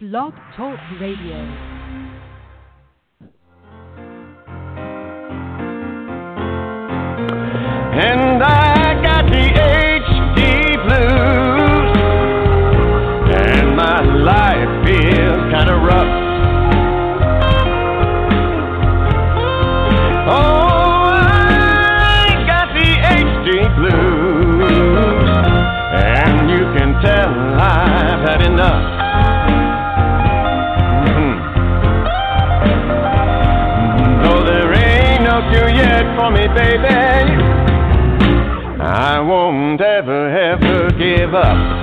Blog Talk Radio. Give up.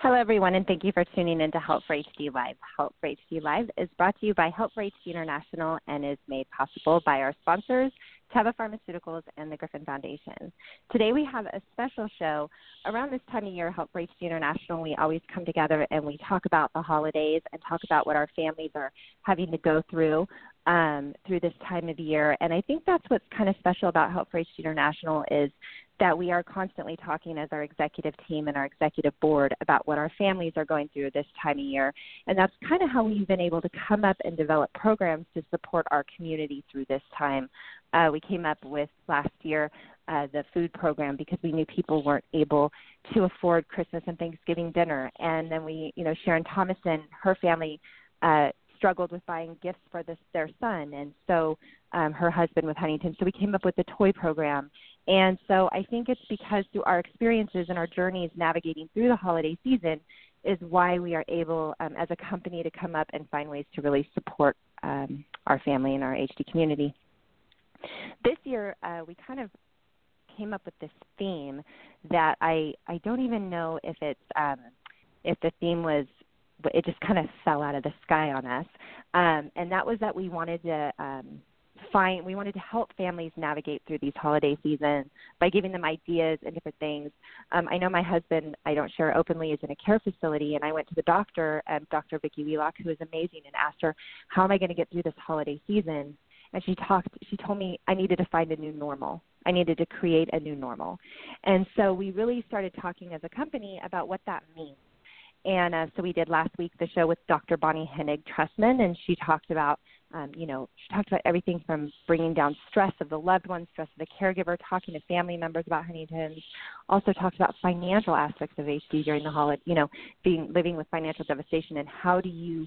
Hello, everyone, and thank you for tuning in to Help for HD Live. Help for HD Live is brought to you by Help for HD International and is made possible by our sponsors, Teva Pharmaceuticals and the Griffin Foundation. Today, we have a special show. Around this time of year, Help HD International, we always come together and we talk about the holidays and talk about what our families are having to go through um, through this time of year. And I think that's what's kind of special about Help HD International is that we are constantly talking as our executive team and our executive board about what our families are going through this time of year. And that's kind of how we've been able to come up and develop programs to support our community through this time. Uh, we came up with last year uh, the food program because we knew people weren't able to afford Christmas and Thanksgiving dinner. And then we, you know, Sharon Thomason, her family uh, struggled with buying gifts for this, their son, and so um, her husband with Huntington. So we came up with the toy program. And so I think it's because through our experiences and our journeys navigating through the holiday season is why we are able um, as a company to come up and find ways to really support um, our family and our HD community. This year, uh, we kind of came up with this theme that I I don't even know if it's um, if the theme was it just kind of fell out of the sky on us. Um, and that was that we wanted to um, find, we wanted to help families navigate through these holiday seasons by giving them ideas and different things. Um, I know my husband, I don't share openly, is in a care facility, and I went to the doctor, um, Dr. Vicki Wheelock, who is amazing, and asked her, "How am I going to get through this holiday season?" And she talked. She told me I needed to find a new normal. I needed to create a new normal. And so we really started talking as a company about what that means. And uh, so we did last week the show with Dr. Bonnie Hennig Trestman, and she talked about, um, you know, she talked about everything from bringing down stress of the loved one, stress of the caregiver, talking to family members about Huntington's. Also talked about financial aspects of HD during the holiday, you know, being living with financial devastation, and how do you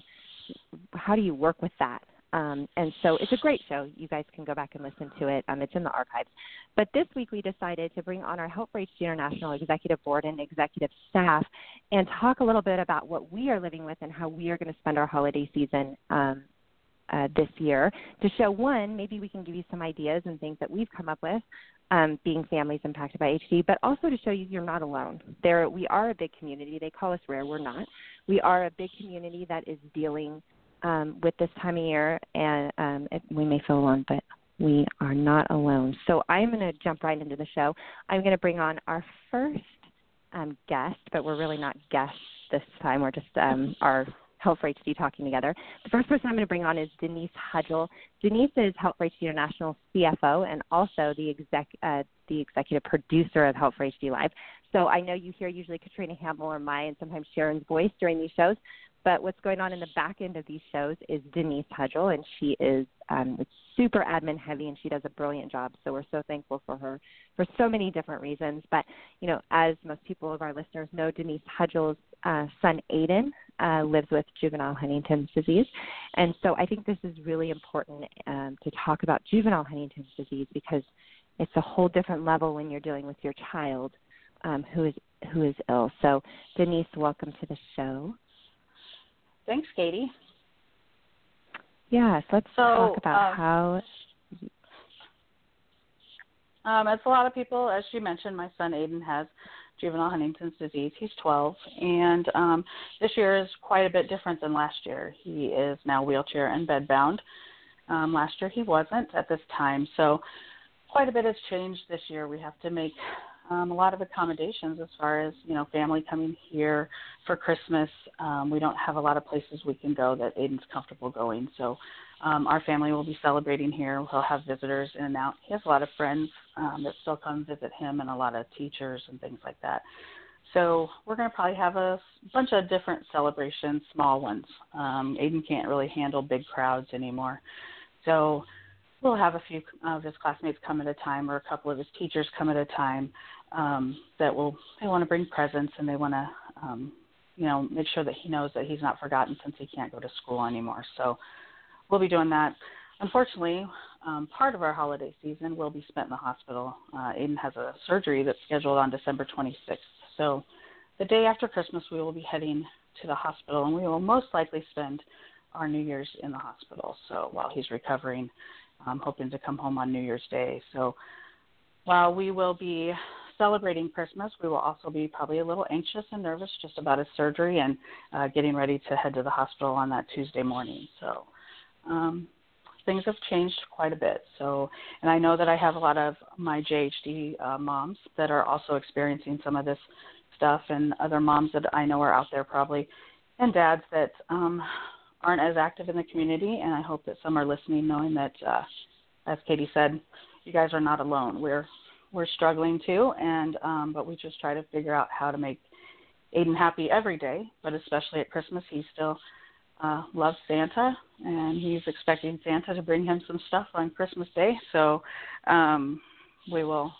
how do you work with that? Um, and so it's a great show. You guys can go back and listen to it. Um, it's in the archives. But this week we decided to bring on our Help for HD International Executive Board and executive staff and talk a little bit about what we are living with and how we are going to spend our holiday season um, uh, this year to show one, maybe we can give you some ideas and things that we've come up with. Um, being families impacted by HD, but also to show you you're not alone. There, we are a big community. They call us rare. We're not. We are a big community that is dealing um, with this time of year, and um, it, we may feel alone, but we are not alone. So I'm going to jump right into the show. I'm going to bring on our first um, guest, but we're really not guests this time. We're just um, our Help for HD talking together. The first person I'm going to bring on is Denise Hudgel. Denise is Help for HD International CFO and also the exec, uh, the executive producer of Help for HD Live. So I know you hear usually Katrina Hamill or my and sometimes Sharon's voice during these shows, but what's going on in the back end of these shows is Denise Hudgel, and she is um, super admin heavy, and she does a brilliant job. So we're so thankful for her for so many different reasons. But you know, as most people of our listeners know, Denise Hudgel's uh, son Aiden uh, lives with juvenile Huntington's disease, and so I think this is really important um, to talk about juvenile Huntington's disease because it's a whole different level when you're dealing with your child um, who is who is ill. So Denise, welcome to the show. Thanks, Katie. Yes, let's So, talk about um, how. Um, as a lot of people, as you mentioned, my son Aiden has juvenile Huntington's disease. He's 12, and um, this year is quite a bit different than last year. He is now wheelchair and bedbound. Um, last year he wasn't at this time, so quite a bit has changed this year. We have to make um, a lot of accommodations as far as you know family coming here for Christmas. Um, we don't have a lot of places we can go that Aiden's comfortable going, so um, our family will be celebrating here. He'll have visitors in and out. He has a lot of friends um, that still come visit him, and a lot of teachers and things like that. So we're going to probably have a bunch of different celebrations, small ones. Um, Aiden can't really handle big crowds anymore, so we'll have a few of his classmates come at a time, or a couple of his teachers come at a time. Um, that will they want to bring presents and they want to, um, you know, make sure that he knows that he's not forgotten since he can't go to school anymore. So we'll be doing that. Unfortunately, um, part of our holiday season will be spent in the hospital. Uh, Aiden has a surgery that's scheduled on December 26th. So the day after Christmas, we will be heading to the hospital, and we will most likely spend our New Year's in the hospital. So while he's recovering, I'm hoping to come home on New Year's Day. So while we will be celebrating Christmas, we will also be probably a little anxious and nervous just about his surgery and uh, getting ready to head to the hospital on that Tuesday morning. So um, things have changed quite a bit. So, and I know that I have a lot of my JHD uh, moms that are also experiencing some of this stuff, and other moms that I know are out there probably, and dads that um, aren't as active in the community. And I hope that some are listening, knowing that, uh, as Katie said, you guys are not alone. We're we're struggling too, and um, but we just try to figure out how to make Aiden happy every day, but especially at Christmas, he's still uh, loves Santa, and he's expecting Santa to bring him some stuff on Christmas Day. So um, we will,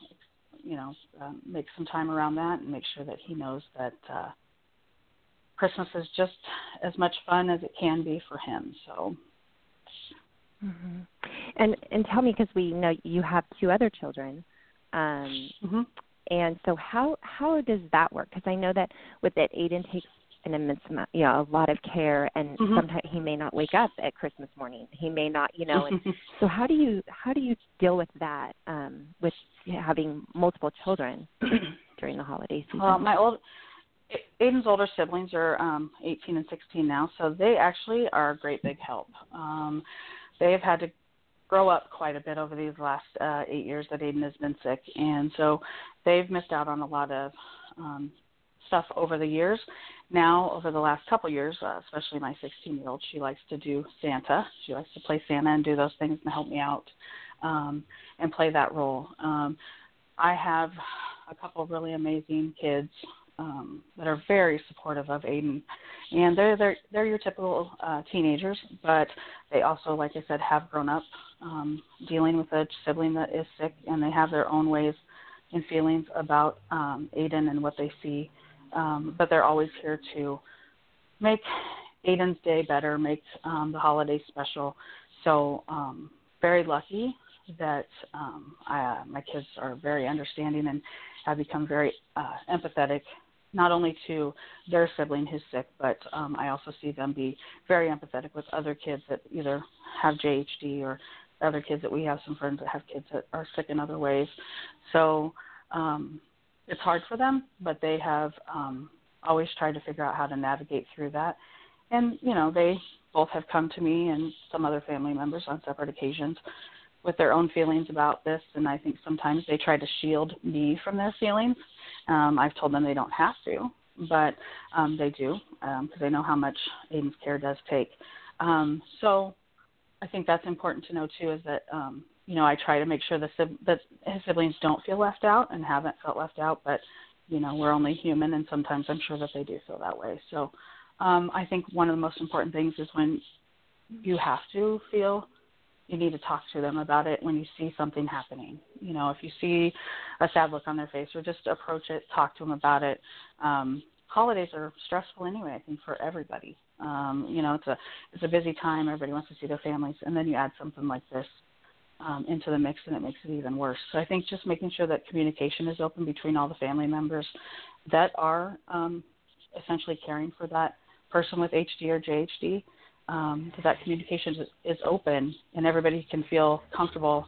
you know, uh, make some time around that and make sure that he knows that uh, Christmas is just as much fun as it can be for him. So. Mm-hmm. And and tell me because we know you have two other children. Um, mm-hmm. And so how how does that work? Because I know that with it, Aiden takes an immense amount, you know, a lot of care, and mm-hmm. sometimes he may not wake up at Christmas morning. He may not, you know. And so, how do you how do you deal with that um, with having multiple children during the holiday season? Well, my old Aiden's older siblings are um, 18 and 16 now, so they actually are a great big help. Um, they have had to grow up quite a bit over these last uh, eight years that Aiden has been sick, and so they've missed out on a lot of um, stuff over the years. Now, over the last couple years, uh, especially my 16 year old, she likes to do Santa. She likes to play Santa and do those things and help me out um, and play that role. Um, I have a couple really amazing kids um, that are very supportive of Aiden, and they're they're they're your typical uh, teenagers, but they also, like I said, have grown up um, dealing with a sibling that is sick, and they have their own ways and feelings about um, Aiden and what they see um, but they're always here to make Aiden's day better, make um, the holiday special. So um, very lucky that um, I, uh, my kids are very understanding and have become very uh, empathetic, not only to their sibling who's sick, but um, I also see them be very empathetic with other kids that either have JHD or other kids that we have some friends that have kids that are sick in other ways. So um, it's hard for them, but they have um, always tried to figure out how to navigate through that. And you know, they both have come to me and some other family members on separate occasions with their own feelings about this, and I think sometimes they try to shield me from their feelings. Um, I've told them they don't have to, but um, they do because um, they know how much Aiden's care does take. Um, so I think that's important to know too is that um, you know, I try to make sure the that his siblings don't feel left out and haven't felt left out, but you know, we're only human, and sometimes I'm sure that they do feel that way. So, um, I think one of the most important things is when you have to feel you need to talk to them about it when you see something happening. You know, if you see a sad look on their face, or just approach it, talk to them about it. Um, holidays are stressful anyway. I think for everybody. Um, you know, it's a it's a busy time. Everybody wants to see their families, and then you add something like this um, into the mix and it makes it even worse. So I think just making sure that communication is open between all the family members that are um, essentially caring for that person with HD or JHD, um, that that communication is, open and everybody can feel comfortable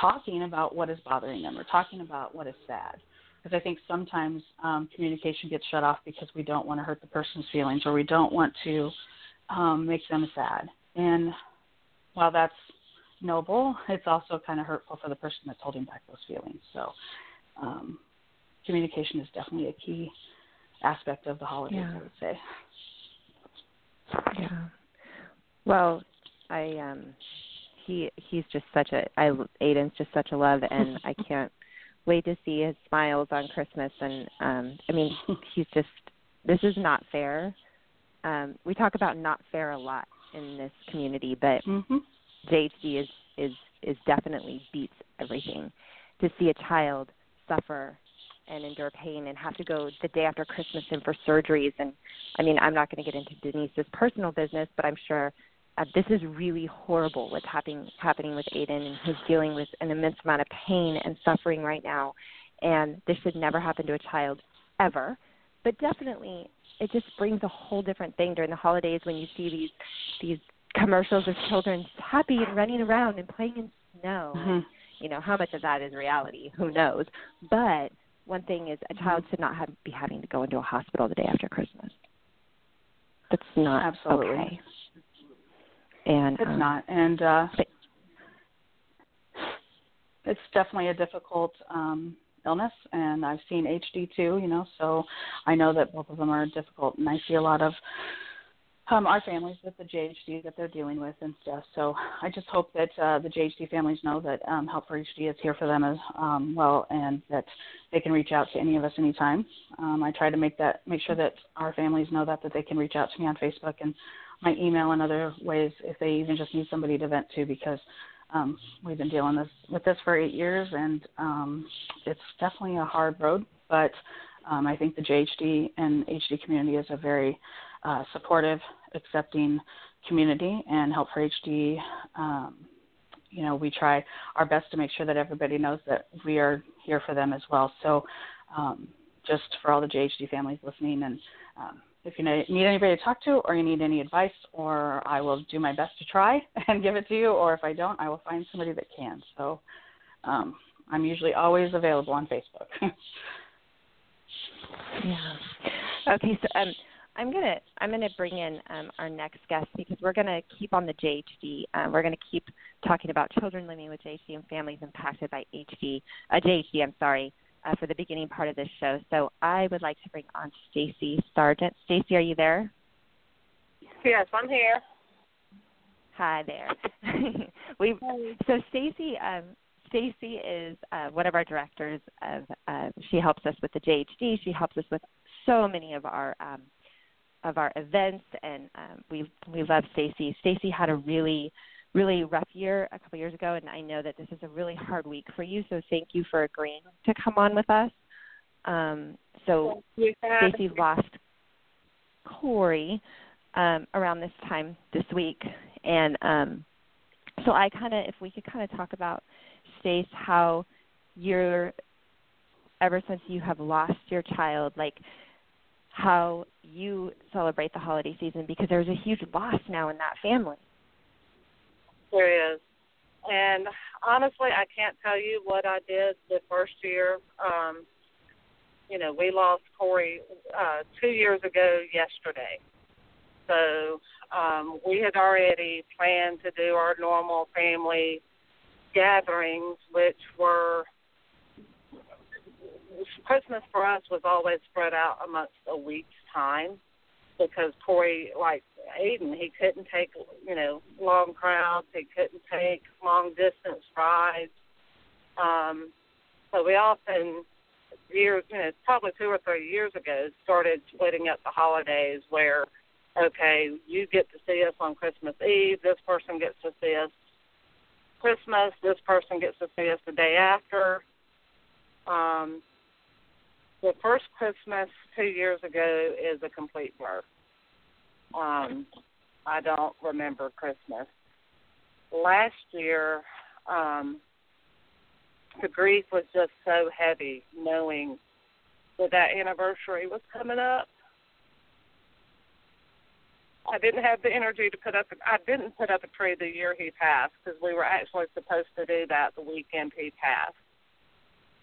talking about what is bothering them or talking about what is sad. Because I think sometimes um, communication gets shut off because we don't want to hurt the person's feelings or we don't want to um, make them sad. And while that's noble, it's also kind of hurtful for the person that's holding back those feelings. So, um, communication is definitely a key aspect of the holidays, yeah. I would say. Yeah. Well, I um he he's just such a I Aiden's just such a love and I can't wait to see his smiles on Christmas and um I mean he's just this is not fair. Um we talk about not fair a lot in this community but mm-hmm. JHD is is is definitely beats everything. To see a child suffer and endure pain and have to go the day after Christmas in for surgeries. And I mean I'm not going to get into Denise's personal business but I'm sure uh, this is really horrible what's happening happening with Aiden and he's dealing with an immense amount of pain and suffering right now. And this should never happen to a child ever. But definitely it just brings a whole different thing during the holidays when you see these these commercials of children happy and running around and playing in snow mm-hmm. you know how much of that is reality who knows but one thing is a child mm-hmm. should not have, be having to go into a hospital the day after christmas that's not Absolutely. okay and it's um, not, and uh, but, it's definitely a difficult um, illness. And I've seen HD too, you know, so I know that both of them are difficult. And I see a lot of um, our families with the JHD that they're dealing with and stuff. So I just hope that uh, the JHD families know that um, Help for HD is here for them as um, well, and that they can reach out to any of us anytime. Um, I try to make that make sure that our families know that that they can reach out to me on Facebook and my email and other ways if they even just need somebody to vent to because um, we've been dealing this with this for eight years and um, it's definitely a hard road. But um, I think the JHD and HD community is a very uh, supportive, accepting community, and Help for HD. Um, you know, we try our best to make sure that everybody knows that we are here for them as well. So, um, just for all the JHD families listening and um, if you need anybody to talk to or you need any advice or I will do my best to try and give it to you or if I don't I will find somebody that can. So um, I'm usually always available on Facebook. yeah. Okay, so um I'm gonna I'm gonna bring in um, our next guest because we're gonna keep on the JHD. Um, we're gonna keep talking about children living with JHD and families impacted by HD. Uh, JHD, I'm sorry uh, for the beginning part of this show. So I would like to bring on Stacy Sargent. Stacy, are you there? Yes, I'm here. Hi there. we so Stacy um, Stacy is uh, one of our directors of. Uh, she helps us with the JHD. She helps us with so many of our um, of our events, and um, we we love Stacy. Stacy had a really really rough year a couple years ago, and I know that this is a really hard week for you. So thank you for agreeing to come on with us. Um, so Stacy lost Corey um, around this time this week, and um, so I kind of, if we could kind of talk about Stace, how you're ever since you have lost your child, like how you celebrate the holiday season because there's a huge loss now in that family. There is. And honestly, I can't tell you what I did the first year. Um, you know, we lost Corey uh, two years ago yesterday. So um, we had already planned to do our normal family gatherings, which were Christmas for us was always spread out amongst a week's time because Corey, like Aiden, he couldn't take you know long crowds. He couldn't take long distance rides. Um, so we often years, you know, probably two or three years ago, started splitting up the holidays where, okay, you get to see us on Christmas Eve. This person gets to see us Christmas. This person gets to see us the day after. Um, the first Christmas two years ago is a complete blur. Um, I don't remember Christmas. Last year, um, the grief was just so heavy, knowing that that anniversary was coming up. I didn't have the energy to put up. I didn't put up a tree the year he passed because we were actually supposed to do that the weekend he passed.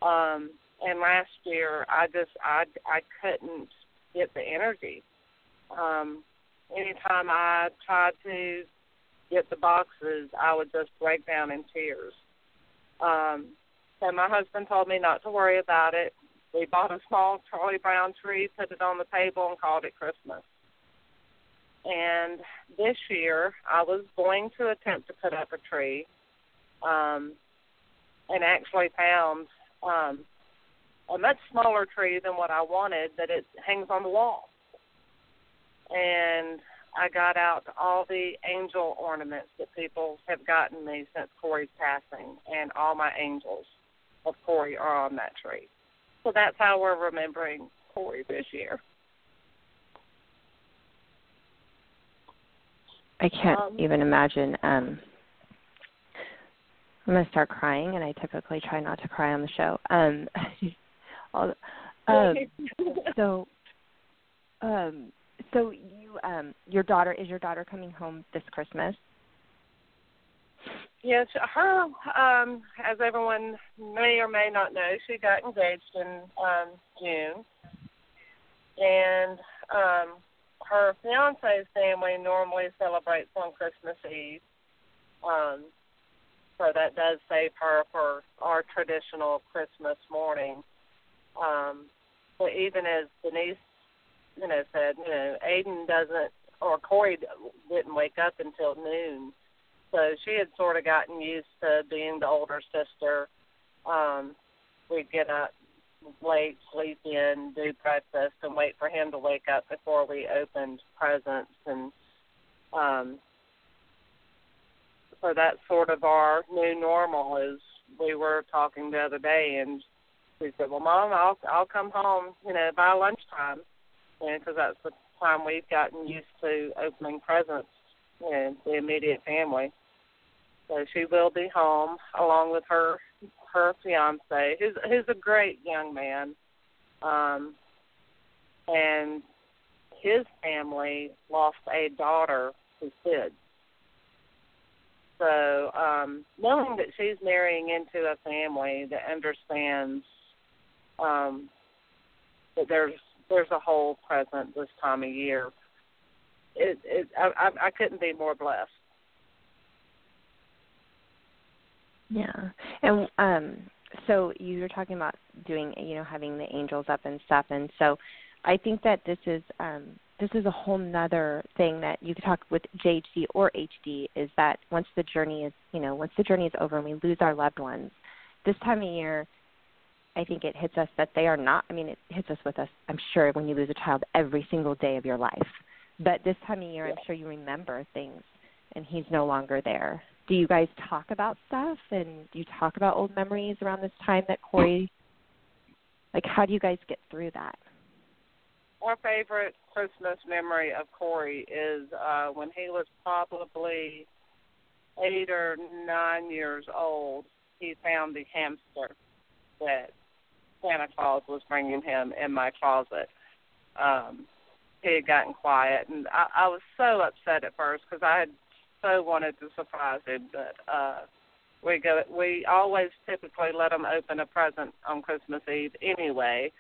Um, and last year, I just I I couldn't get the energy. Um, anytime I tried to get the boxes, I would just break down in tears. Um, so my husband told me not to worry about it. We bought a small Charlie Brown tree, put it on the table, and called it Christmas. and this year I was going to attempt to put up a tree, um, and actually found um, a much smaller tree than what I wanted that it hangs on the wall. And I got out all the angel ornaments that people have gotten me since Corey's passing, and all my angels of Corey are on that tree. So that's how we're remembering Corey this year. I can't Um, even imagine. Um, I'm gonna start crying, and I typically try not to cry on the show. Um, all, um, so, um, so you, um, your daughter is your daughter coming home this Christmas? Yes, her, um, as everyone may or may not know, she got engaged in um, June, and um, her fiance's family normally celebrates on Christmas Eve. Um, so that does save her for our traditional Christmas morning. Um, but even as Denise, you know, said, you know, Aiden doesn't, or Corey didn't wake up until noon. So she had sort of gotten used to being the older sister. Um, we'd get up late, sleep in, do breakfast, and wait for him to wake up before we opened presents. And um, so that's sort of our new normal. Is we were talking the other day, and we said, "Well, Mom, I'll I'll come home, you know, by lunchtime, you know, because that's the time we've gotten used to opening presents, you know, the immediate family." So she will be home along with her her fiance, who's who's a great young man, um, and his family lost a daughter to SIDS. So um, knowing that she's marrying into a family that understands um, that there's there's a hole present this time of year, it, it I, I I couldn't be more blessed. Yeah, and um, so you were talking about doing, you know, having the angels up and stuff, and so I think that this is um, this is a whole nother thing that you could talk with JHD or HD is that once the journey is, you know, once the journey is over and we lose our loved ones, this time of year, I think it hits us that they are not. I mean, it hits us with us. I'm sure when you lose a child every single day of your life, but this time of year, I'm sure you remember things, and he's no longer there do you guys talk about stuff and do you talk about old memories around this time that Corey like how do you guys get through that? Our favorite Christmas memory of Corey is uh when he was probably eight or nine years old. He found the hamster that Santa Claus was bringing him in my closet. Um, he had gotten quiet, and I, I was so upset at first because I had so wanted to surprise him, but uh, we go. We always typically let him open a present on Christmas Eve anyway.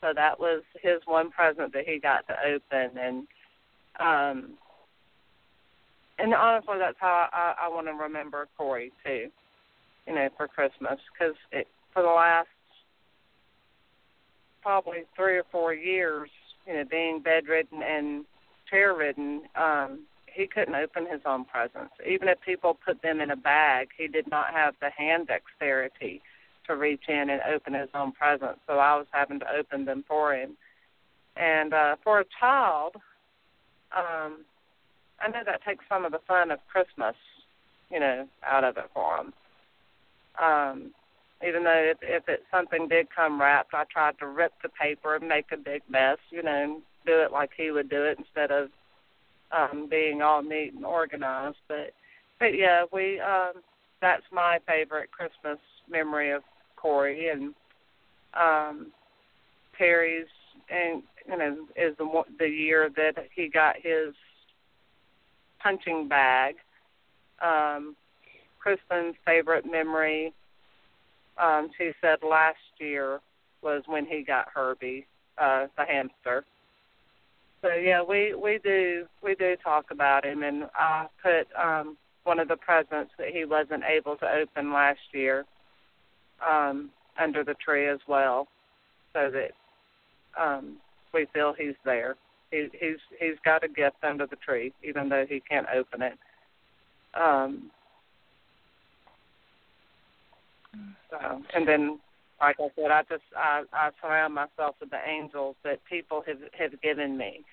So that was his one present that he got to open, and um, and honestly, that's how I, I want to remember Corey too. You know, for Christmas, because for the last probably three or four years, you know, being bedridden and chair ridden, um, he couldn't open his own presents. Even if people put them in a bag, he did not have the hand dexterity to reach in and open his own presents. So I was having to open them for him. And uh for a child, um I know that takes some of the fun of Christmas, you know, out of it for him. Um even though if, if it something did come wrapped, I tried to rip the paper and make a big mess, you know, do it like he would do it instead of um being all neat and organized. But but yeah we um that's my favorite christmas memory of corey and um terry's and you know is the the year that he got his punching bag. Um kristen's favorite memory um she said last year was when he got herbie uh the hamster so yeah, we we do we do talk about him, and I put um, one of the presents that he wasn't able to open last year um, under the tree as well, so that um, we feel he's there. He, he's he's got a gift under the tree, even though he can't open it. Um, so, and then, like I said, I just I, I surround myself with the angels that people have have given me,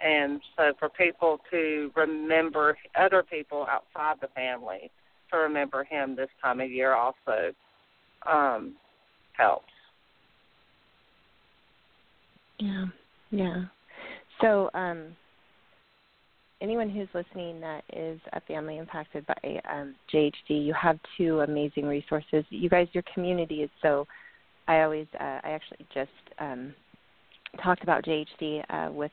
and so for people to remember other people outside the family to remember him this time of year also um, helps. Yeah, yeah. So, um, anyone who's listening that is a family impacted by um, JHD, you have two amazing resources. You guys, your community is so. I always, uh, I actually just um, talked about JHD uh, with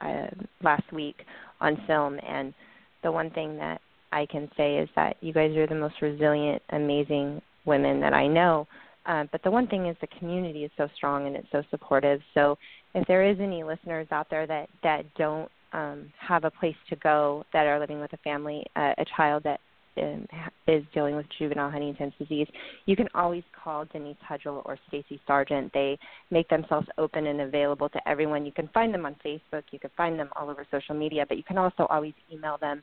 uh, last week on film, and the one thing that I can say is that you guys are the most resilient, amazing women that I know. Uh, but the one thing is the community is so strong and it's so supportive. So if there is any listeners out there that that don't um, have a place to go that are living with a family, uh, a child that um, is dealing with juvenile Huntington's disease, you can always call Denise Hudgel or Stacy Sargent. They make themselves open and available to everyone. You can find them on Facebook. You can find them all over social media, but you can also always email them.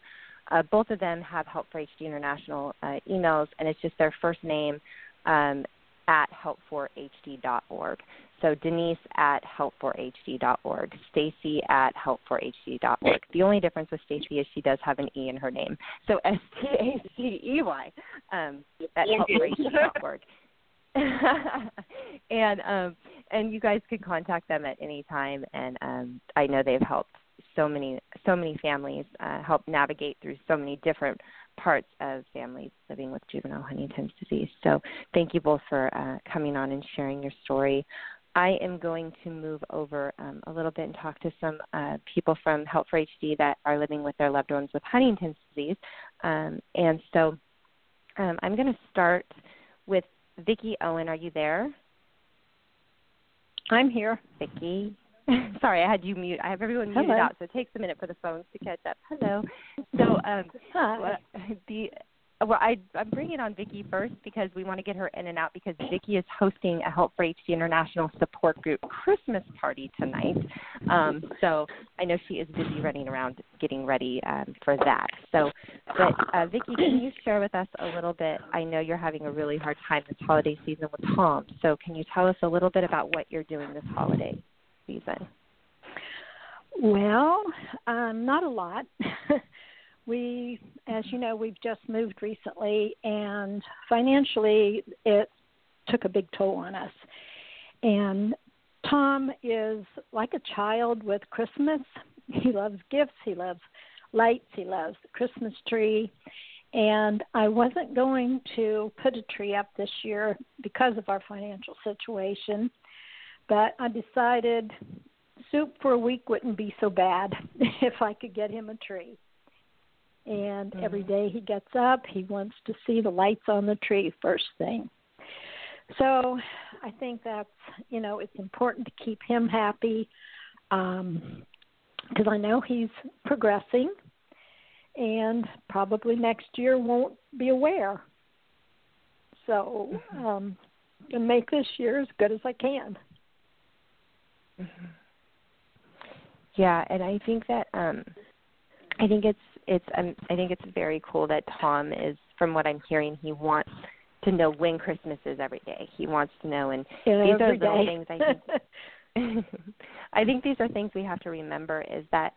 Uh, both of them have Help for HD International uh, emails, and it's just their first name um, at help4hd.org. So Denise at help4hd.org, Stacy at help4hd.org. The only difference with Stacy is she does have an E in her name. So S T A C E Y um, at help4hd.org. and um, and you guys can contact them at any time, and um, I know they've helped so many so many families uh, help navigate through so many different parts of families living with juvenile Huntington's disease. So thank you both for uh, coming on and sharing your story. I am going to move over um, a little bit and talk to some uh, people from Help for HD that are living with their loved ones with Huntington's disease. Um, and so um, I'm going to start with Vicki Owen. Are you there? I'm here. Vicki. Sorry, I had you mute. I have everyone muted Hello. out, so it takes a minute for the phones to catch up. Hello. So um, Hi. the well, I, I'm bringing on Vicki first because we want to get her in and out because Vicki is hosting a Help for HD International support group Christmas party tonight. Um, so I know she is busy running around getting ready um, for that. So, but uh, Vicki, can you share with us a little bit? I know you're having a really hard time this holiday season with Tom. So can you tell us a little bit about what you're doing this holiday season? Well, um, not a lot. we, as you know, we've just moved recently, and financially, it took a big toll on us. And Tom is like a child with Christmas. He loves gifts, he loves lights, he loves the Christmas tree. And I wasn't going to put a tree up this year because of our financial situation, but I decided soup for a week wouldn't be so bad if I could get him a tree. And Mhm. every day he gets up, he wants to see the lights on the tree first thing. So I think that's, you know, it's important to keep him happy because I know he's progressing and probably next year won't be aware. So um, and make this year as good as I can. Mm-hmm. Yeah, and I think that um I think it's it's um, I think it's very cool that Tom is from what I'm hearing he wants to know when Christmas is every day. He wants to know and these are little things I think I think these are things we have to remember is that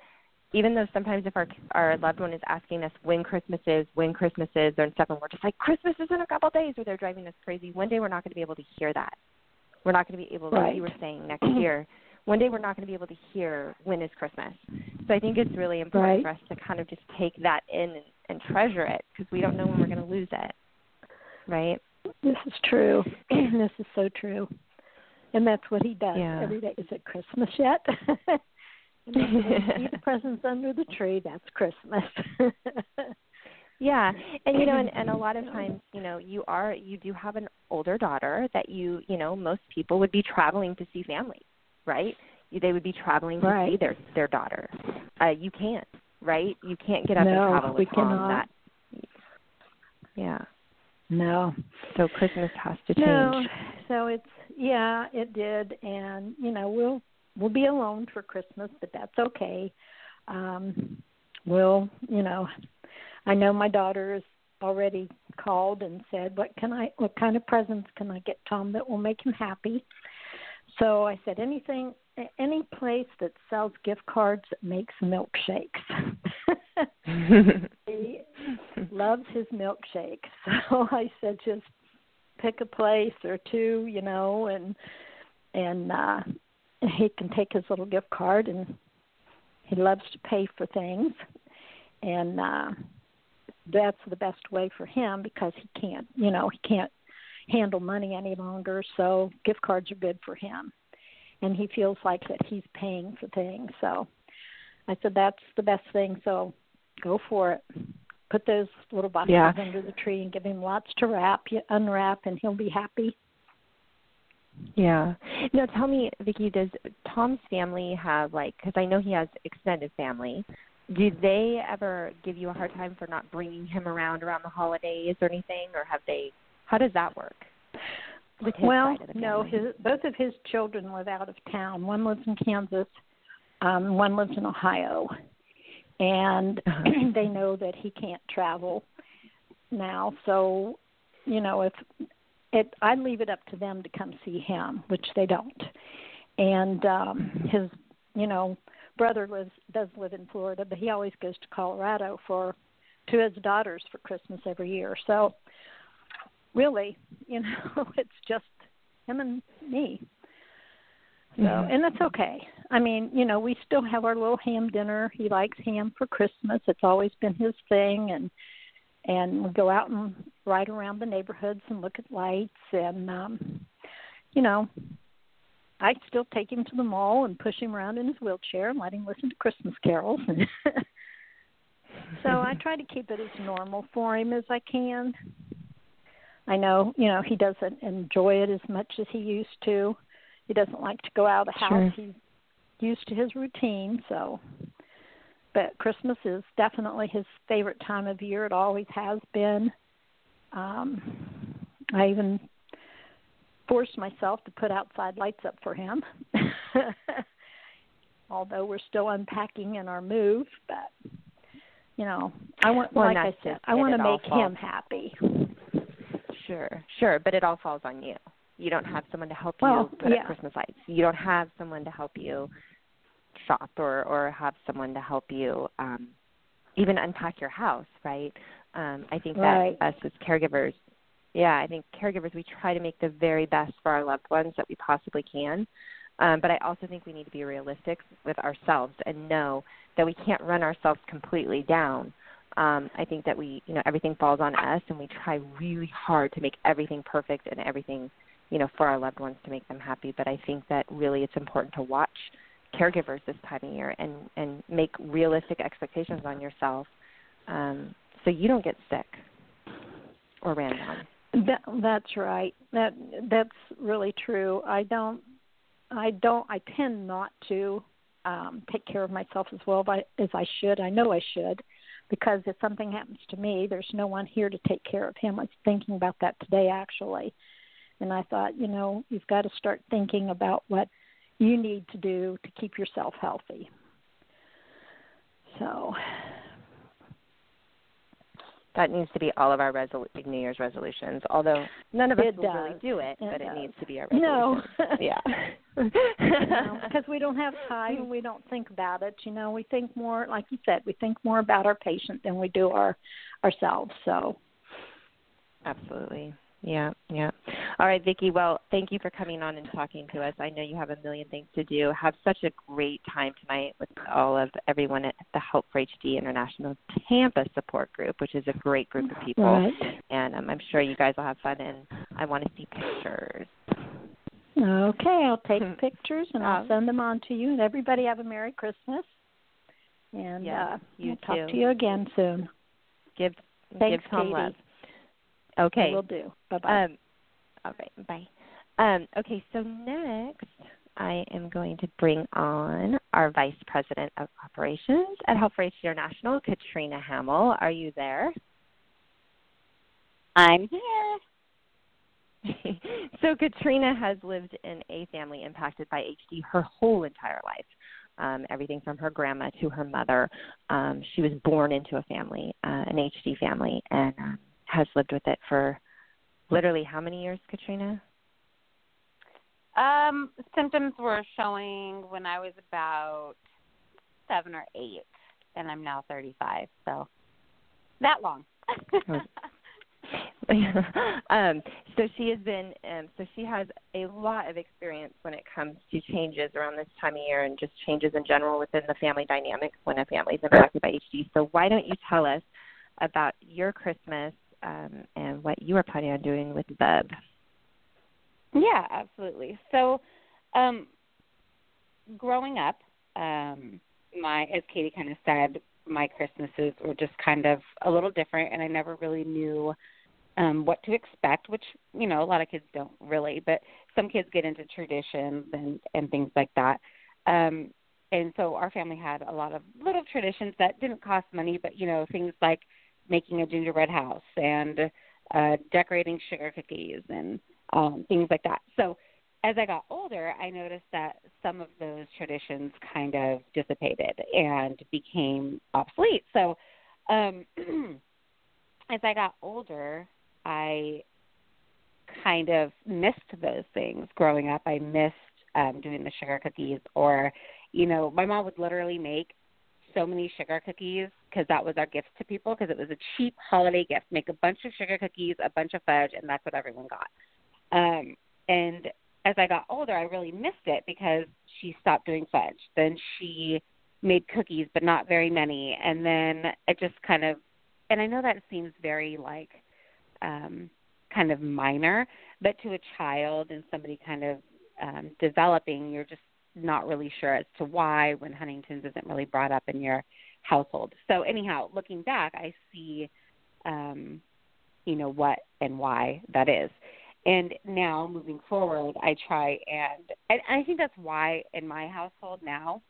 even though sometimes if our our loved one is asking us when Christmas is, when Christmas is, or stuff, and we're just like Christmas is in a couple of days, or they're driving us crazy. One day we're not going to be able to hear that. We're not going to be able, like Right. you were saying, next year. One day we're not going to be able to hear when is Christmas. So I think it's really important Right. for us to kind of just take that in and, and treasure it because we don't know when we're going to lose it. Right? This is true. this is so true. And that's what he does Yeah. every day. Is it Christmas yet? and then when see the presents under the tree, that's Christmas. Yeah, and you know, and, and a lot of times, you know, you are you do have an older daughter that you you know most people would be traveling to see family, right? They would be traveling to see their their daughter. Uh, you can't, right? You can't get up and travel with we mom. cannot. That, yeah. no. So Christmas has to change. No. So it's yeah, it did and you know, we'll we'll be alone for Christmas, but that's okay. Um, we'll, you know, I know my daughter has already called and said, "What can I? What kind of presents can I get Tom that will make him happy?" So I said, "Anything, any place that sells gift cards that makes milkshakes." he loves his milkshake, so I said, "Just pick a place or two, you know, and and uh he can take his little gift card and he loves to pay for things and uh that's the best way for him because he can't you know he can't handle money any longer so gift cards are good for him and he feels like that he's paying for things so i said that's the best thing so go for it put those little boxes yeah. under the tree and give him lots to wrap unwrap and he'll be happy yeah. Now, tell me, Vicki, does Tom's family have like? Because I know he has extended family. Do they ever give you a hard time for not bringing him around around the holidays or anything, or have they? How does that work? well, no. His both of his children live out of town. One lives in Kansas. Um, one lives in Ohio, and uh-huh. they know that he can't travel now. So, you know, if it I leave it up to them to come see him, which they don't. And um his you know, brother lives does live in Florida, but he always goes to Colorado for to his daughters for Christmas every year. So really, you know, it's just him and me. So, and that's okay. I mean, you know, we still have our little ham dinner. He likes ham for Christmas. It's always been his thing and and we go out and ride around the neighborhoods and look at lights and um you know I still take him to the mall and push him around in his wheelchair and let him listen to Christmas carols. so I try to keep it as normal for him as I can. I know, you know, he doesn't enjoy it as much as he used to. He doesn't like to go out of the house. Sure. He's used to his routine, so but Christmas is definitely his favorite time of year. It always has been. Um, I even forced myself to put outside lights up for him. Although we're still unpacking in our move, but you know, I want well, like I said, I want to make him happy. Sure, sure, but it all falls on you. You don't have someone to help well, you put yeah. up Christmas lights. You don't have someone to help you shop or or have someone to help you um even unpack your house right um i think that right. us as caregivers yeah i think caregivers we try to make the very best for our loved ones that we possibly can um but i also think we need to be realistic with ourselves and know that we can't run ourselves completely down um i think that we you know everything falls on us and we try really hard to make everything perfect and everything you know for our loved ones to make them happy but i think that really it's important to watch caregivers this time of year and and make realistic expectations on yourself um, so you don't get sick or ran down. That, that's right. That that's really true. I don't I don't I tend not to um take care of myself as well as I should. I know I should because if something happens to me, there's no one here to take care of him. I was thinking about that today actually. And I thought, you know, you've got to start thinking about what you need to do to keep yourself healthy. So that needs to be all of our resol- New Year's resolutions. Although none of us it will does. really do it, it but does. it needs to be our resolution. No. yeah. Because we don't have time and we don't think about it. You know, we think more, like you said, we think more about our patient than we do our ourselves. So. Absolutely. Yeah, yeah. All right, Vicki. Well, thank you for coming on and talking to us. I know you have a million things to do. Have such a great time tonight with all of everyone at the Help for HD International Tampa Support Group, which is a great group of people. Right. And um, I'm sure you guys will have fun. And I want to see pictures. Okay, I'll take pictures and I'll send them on to you. And everybody have a Merry Christmas. And yes, uh, you I'll talk to you again soon. Give Thanks, give Tom Katie. love. Okay. we will do. Bye bye. Um, all right. Bye. Um, okay. So next, I am going to bring on our Vice President of Operations at Help for HD International, Katrina Hamill. Are you there? I'm here. so Katrina has lived in a family impacted by HD her whole entire life. Um, everything from her grandma to her mother. Um, she was born into a family, uh, an HD family, and um, has lived with it for literally how many years, Katrina? Um, symptoms were showing when I was about seven or eight, and I'm now 35. So that long. um, so she has been, um, so she has a lot of experience when it comes to changes around this time of year and just changes in general within the family dynamics when a family is impacted by HD. So why don't you tell us about your Christmas um, and what you are planning on doing with Bub? Yeah, absolutely. So, um, growing up, um, my as Katie kind of said, my Christmases were just kind of a little different, and I never really knew um what to expect which you know a lot of kids don't really but some kids get into traditions and and things like that um and so our family had a lot of little traditions that didn't cost money but you know things like making a gingerbread house and uh decorating sugar cookies and um things like that so as I got older, I noticed that some of those traditions kind of dissipated and became obsolete. So, um, as I got older, I kind of missed those things growing up. I missed um doing the sugar cookies or you know, my mom would literally make so many sugar cookies because that was our gift to people because it was a cheap holiday gift. Make a bunch of sugar cookies, a bunch of fudge, and that's what everyone got. Um, and as I got older, I really missed it because she stopped doing fudge. Then she made cookies, but not very many. And then it just kind of, and I know that seems very like um, kind of minor, but to a child and somebody kind of um, developing, you're just not really sure as to why when Huntington's isn't really brought up in your household. So anyhow, looking back, I see, um, you know, what and why that is. And now moving forward, I try and, and I think that's why in my household now,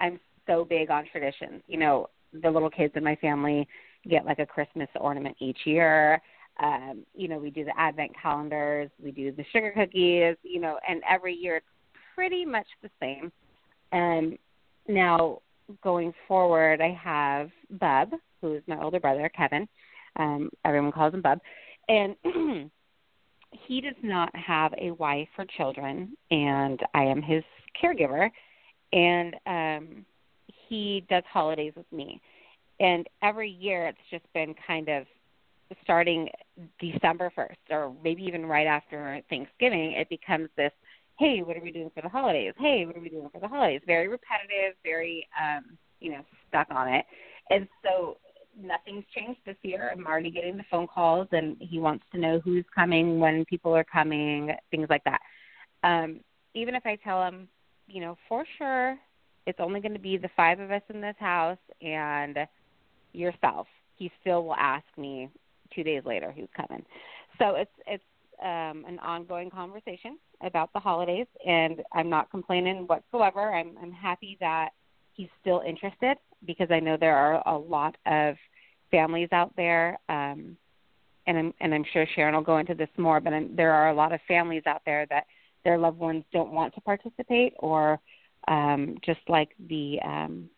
I'm so big on traditions. You know, the little kids in my family get like a Christmas ornament each year um, you know, we do the advent calendars, we do the sugar cookies, you know, and every year it's pretty much the same. And now going forward, I have Bub, who is my older brother, Kevin. Um, everyone calls him Bub, and he does not have a wife or children, and I am his caregiver. And um, he does holidays with me. And every year it's just been kind of starting December 1st or maybe even right after Thanksgiving, it becomes this, hey, what are we doing for the holidays? Hey, what are we doing for the holidays? Very repetitive, very, um, you know, stuck on it. And so nothing's changed this year. I'm already getting the phone calls, and he wants to know who's coming, when people are coming, things like that. Um, even if I tell him, you know, for sure, it's only going to be the five of us in this house and yourself, he still will ask me, two days later who's coming. So it's it's um, an ongoing conversation about the holidays, and I'm not complaining whatsoever. I'm I'm happy that he's still interested because I know there are a lot of families out there, um, and I'm and I'm sure Sharon will go into this more, but I'm, there are a lot of families out there that their loved ones don't want to participate, or um, just like the um,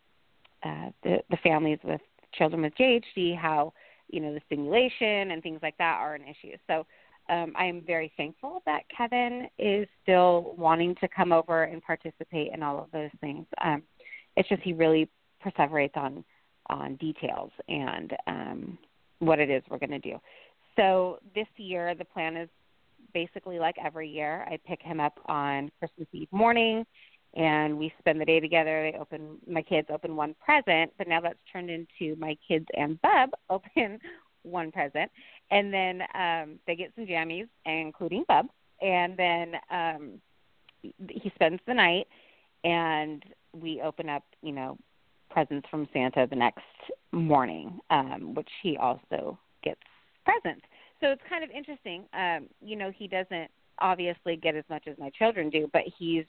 uh, the the families with children with JHD, how you know the stimulation and things like that are an issue. So um, I am very thankful that Kevin is still wanting to come over and participate in all of those things. Um, it's just he really perseverates on on details and um, what it is we're going to do. So this year the plan is basically like every year. I pick him up on Christmas Eve morning and we spend the day together. They open my kids open one present, but now that's turned into my kids and Bub open one present, and then um, they get some jammies, including Bub, and then um, he spends the night, and we open up, you know, presents from Santa the next morning, um, which he also gets presents. So it's kind of interesting. Um, you know, he doesn't obviously get as much as my children do, but he's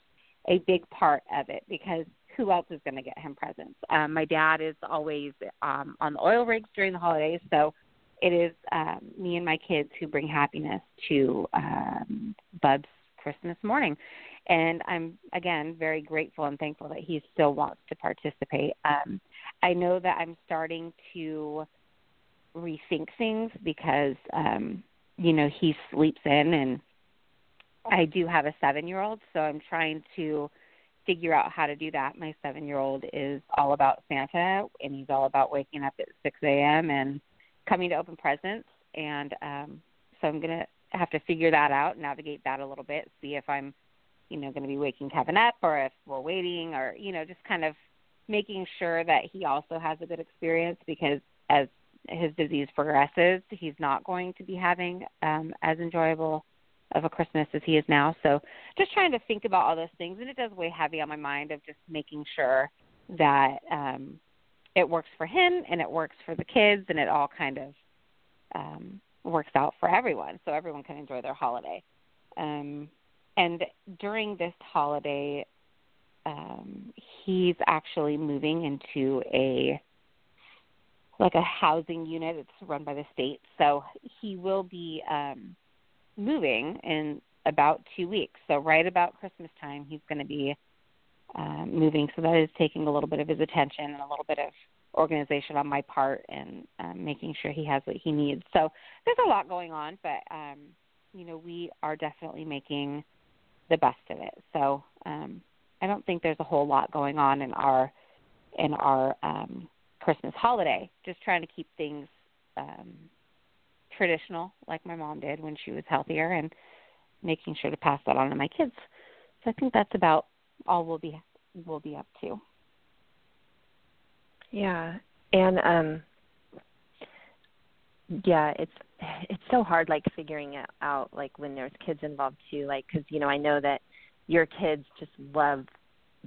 a big part of it because who else is going to get him presents? Um, my dad is always um, on the oil rigs during the holidays, so it is um, me and my kids who bring happiness to um, Bub's Christmas morning. And I'm again very grateful and thankful that he still wants to participate. Um, I know that I'm starting to rethink things because um, you know he sleeps in, and I do have a seven year old, so I'm trying to figure out how to do that. My seven year old is all about Santa, and he's all about waking up at 6 a.m. and coming to open presents. And um, so I'm going to have to figure that out, navigate that a little bit, see if I'm, you know, going to be waking Kevin up or if we're waiting or, you know, just kind of making sure that he also has a good experience because as his disease progresses, he's not going to be having um, as enjoyable of a Christmas as he is now. So just trying to think about all those things, and it does weigh heavy on my mind of just making sure that um, it works for him and it works for the kids, and it all kind of um, works out for everyone, so everyone can enjoy their holiday. Um, and during this holiday, um, he's actually moving into a like a housing unit. It's run by the state, so he will be um, moving in about two weeks. So right about Christmas time, he's going to be um, moving. So that is taking a little bit of his attention and a little bit of organization on my part and um, making sure he has what he needs. So there's a lot going on, but um, you know we are definitely making the best of it. So um, I don't think there's a whole lot going on in our in our um, Christmas holiday. Just trying to keep things um, traditional, like my mom did when she was healthier, and making sure to pass that on to my kids. So I think that's about all we'll be we'll be up to. Yeah, and um, yeah, it's it's so hard like figuring it out like when there's kids involved too, like because you know I know that your kids just love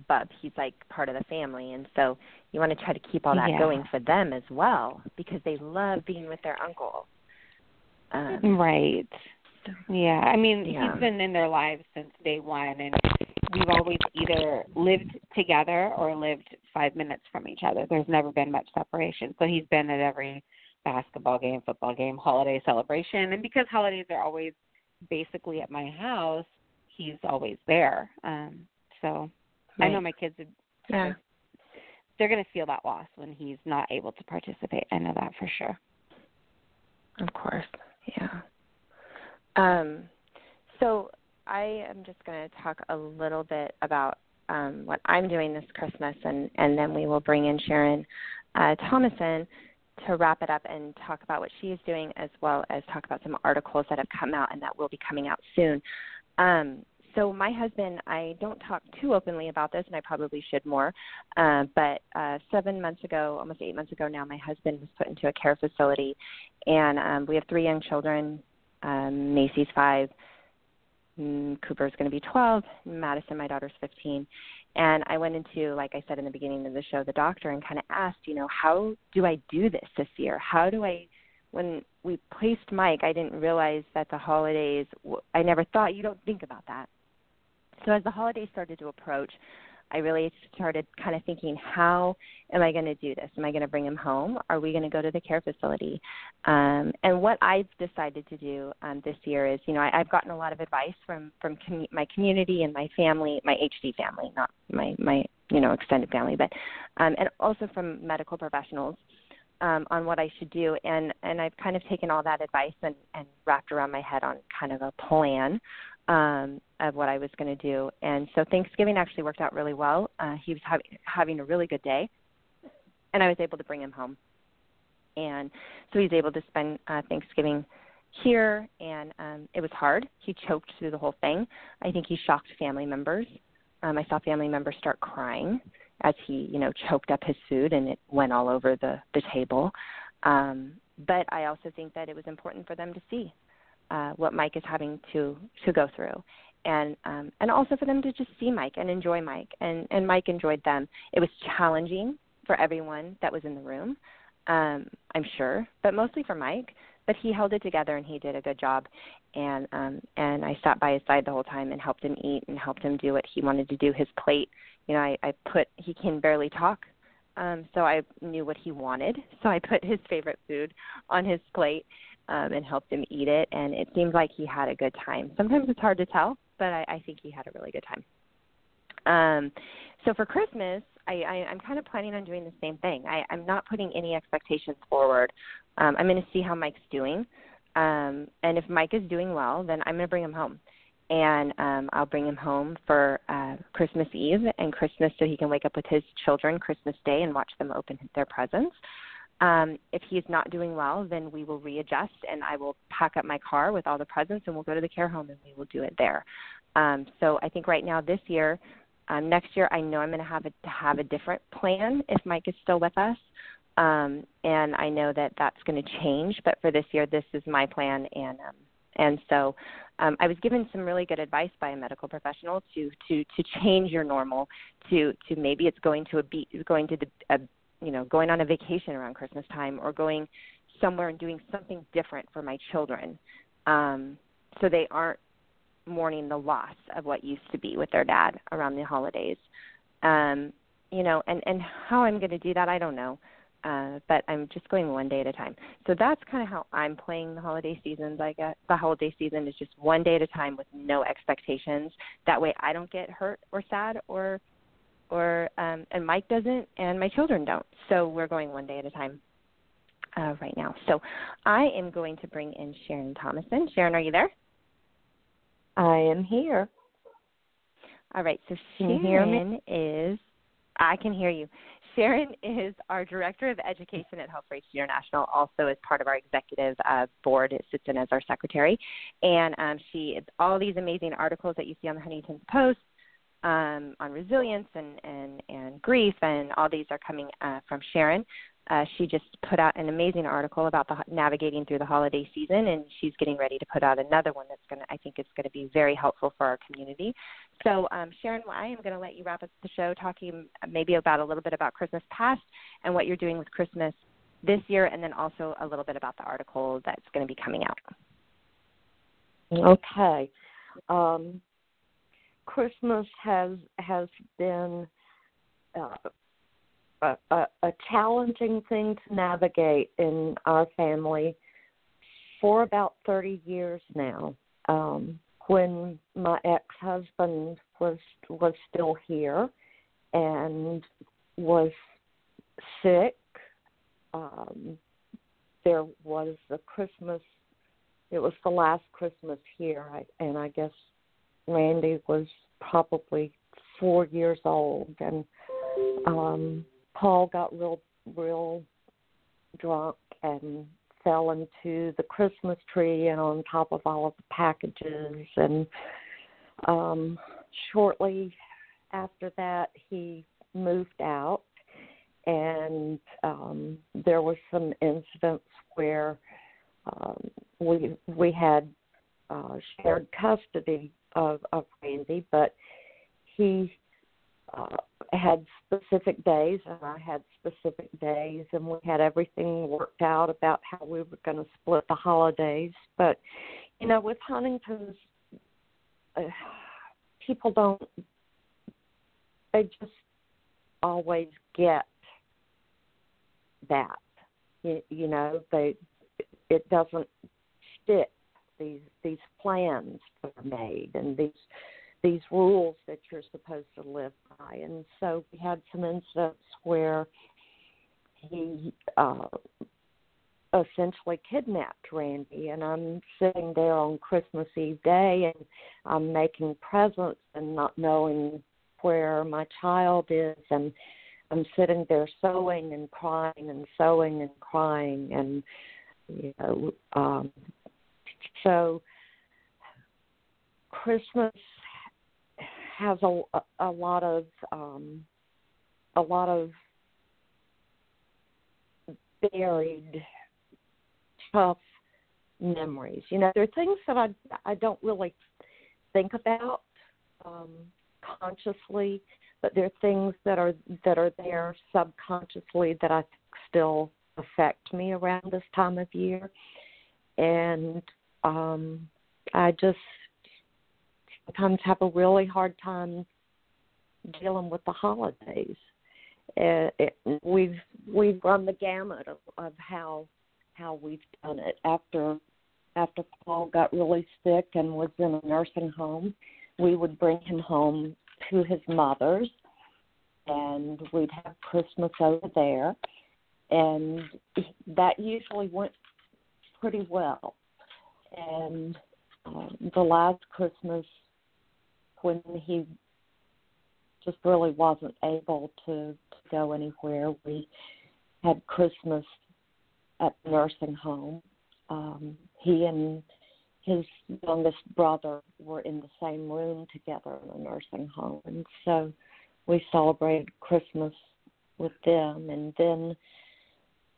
Bub. He's like part of the family, and so you want to try to keep all that yeah. going for them as well because they love being with their uncle. Um, right. Yeah, I mean Yeah. he's been in their lives since day one, and we've always either lived together or lived five minutes from each other. There's never been much separation. So he's been at every basketball game, football game, holiday celebration, and because holidays are always basically at my house, he's always there. Um, so I know my kids would yeah. they're going to feel that loss when he's not able to participate. I know that for sure. Of course, yeah. Um, so I am just going to talk a little bit about um, what I'm doing this Christmas, and and then we will bring in Sharon uh, Thomason to wrap it up and talk about what she is doing, as well as talk about some articles that have come out and that will be coming out soon. Um, so my husband, I don't talk too openly about this, and I probably should more. Uh, but uh, seven months ago, almost eight months ago now, my husband was put into a care facility, and um, we have three young children. Um, Macy's five, Mm, Cooper's going to be 12, Madison, my daughter's 15. And I went into, like I said in the beginning of the show, the doctor and kind of asked, you know, how do I do this this year? How do I when we placed Mike, I didn't realize that the holidays. I never thought you don't think about that. So as the holidays started to approach, I really started kind of thinking, how am I going to do this? Am I going to bring him home? Are we going to go to the care facility? Um, and what I've decided to do um, this year is, you know, I, I've gotten a lot of advice from from com- my community and my family, my HD family, not my my you know extended family, but um, and also from medical professionals um, on what I should do, and and I've kind of taken all that advice and and wrapped around my head on kind of a plan um, of what I was going to do. And so Thanksgiving actually worked out really well. Uh, he was having having a really good day, and I was able to bring him home, and so he was able to spend uh, Thanksgiving here. And um, it was hard. He choked through the whole thing. I think he shocked family members. Um, I saw family members start crying as he, you know, choked up his food and it went all over the the table. Um, but I also think that it was important for them to see uh, what Mike is having to to go through, and um, and also for them to just see Mike and enjoy Mike, and and Mike enjoyed them. It was challenging for everyone that was in the room, um, I'm sure, but mostly for Mike. But he held it together and he did a good job, and um, and I sat by his side the whole time and helped him eat and helped him do what he wanted to do. His plate, you know, I, I put he can barely talk um, so I knew what he wanted. So I put his favorite food on his plate um, and helped him eat it, and it seemed like he had a good time. Sometimes it's hard to tell, but I, I think he had a really good time. Um, so for Christmas, I, I, I'm kind of planning on doing the same thing. I, I'm not putting any expectations forward. Um, I'm going to see how Mike's doing, um, and if Mike is doing well, then I'm going to bring him home and um I'll bring him home for uh Christmas Eve and Christmas so he can wake up with his children Christmas Day and watch them open their presents. Um if he's not doing well, then we will readjust and I will pack up my car with all the presents and we'll go to the care home and we will do it there. Um so I think right now this year um next year I know I'm going to have a to have a different plan if Mike is still with us. Um and I know that that's going to change, but for this year this is my plan and um and so um, I was given some really good advice by a medical professional to to to change your normal to to maybe it's going to a beat going to the a, you know going on a vacation around Christmas time or going somewhere and doing something different for my children um, so they aren't mourning the loss of what used to be with their dad around the holidays um, you know and and how I'm going to do that I don't know uh, but I'm just going one day at a time. So that's kind of how I'm playing the holiday seasons. I guess the holiday season is just one day at a time with no expectations. That way, I don't get hurt or sad, or or um, and Mike doesn't, and my children don't. So we're going one day at a time uh, right now. So I am going to bring in Sharon Thomason. Sharon, are you there? I am here. All right. So Can Sharon is. I can hear you. Sharon is our Director of Education at for HD International, also as part of our executive uh, board, sits in as our secretary. And um, she, all these amazing articles that you see on the Huntington's Post um, on resilience and, and, and grief, and all these are coming uh, from Sharon. Uh, she just put out an amazing article about the navigating through the holiday season, and she's getting ready to put out another one that's going to, I think, is going to be very helpful for our community. So, um, Sharon, I am going to let you wrap up the show, talking maybe about a little bit about Christmas past and what you're doing with Christmas this year, and then also a little bit about the article that's going to be coming out. Okay. Um, Christmas has has been uh, a, a, a challenging thing to navigate in our family for about 30 years now. Um, when my ex-husband was was still here and was sick, um, there was a Christmas. It was the last Christmas here, I, and I guess Randy was probably four years old, and um, Paul got real real drunk and fell into the Christmas tree and on top of all of the packages and um shortly after that he moved out and um there was some incidents where um we we had uh shared custody of of Randy but he uh, had specific days, and I had specific days, and we had everything worked out about how we were going to split the holidays. But you know, with Huntington's, uh, people don't. They just always get that. You, you know, they it doesn't stick. These these plans that are made and these these rules that you're supposed to live by. And so we had some incidents where he uh, essentially kidnapped Randy, and I'm sitting there on Christmas Eve day, and I'm making presents and not knowing where my child is, and I'm sitting there sewing and crying and sewing and crying, and you know, um, so Christmas has a a lot of um, a lot of buried tough memories. You know, there are things that I I don't really think about um, consciously, but there are things that are that are there subconsciously that I still affect me around this time of year, and um, I just sometimes have a really hard time dealing with the holidays. it, it, we've we've run the gamut of, of how how we've done it after after Paul got really sick and was in a nursing home, we would bring him home to his mother's and we'd have Christmas over there and that usually went pretty well. And um, the last Christmas when he just really wasn't able to, to go anywhere, we had Christmas at the nursing home. Um, he and his youngest brother were in the same room together in a nursing home, and so we celebrated Christmas with them. And then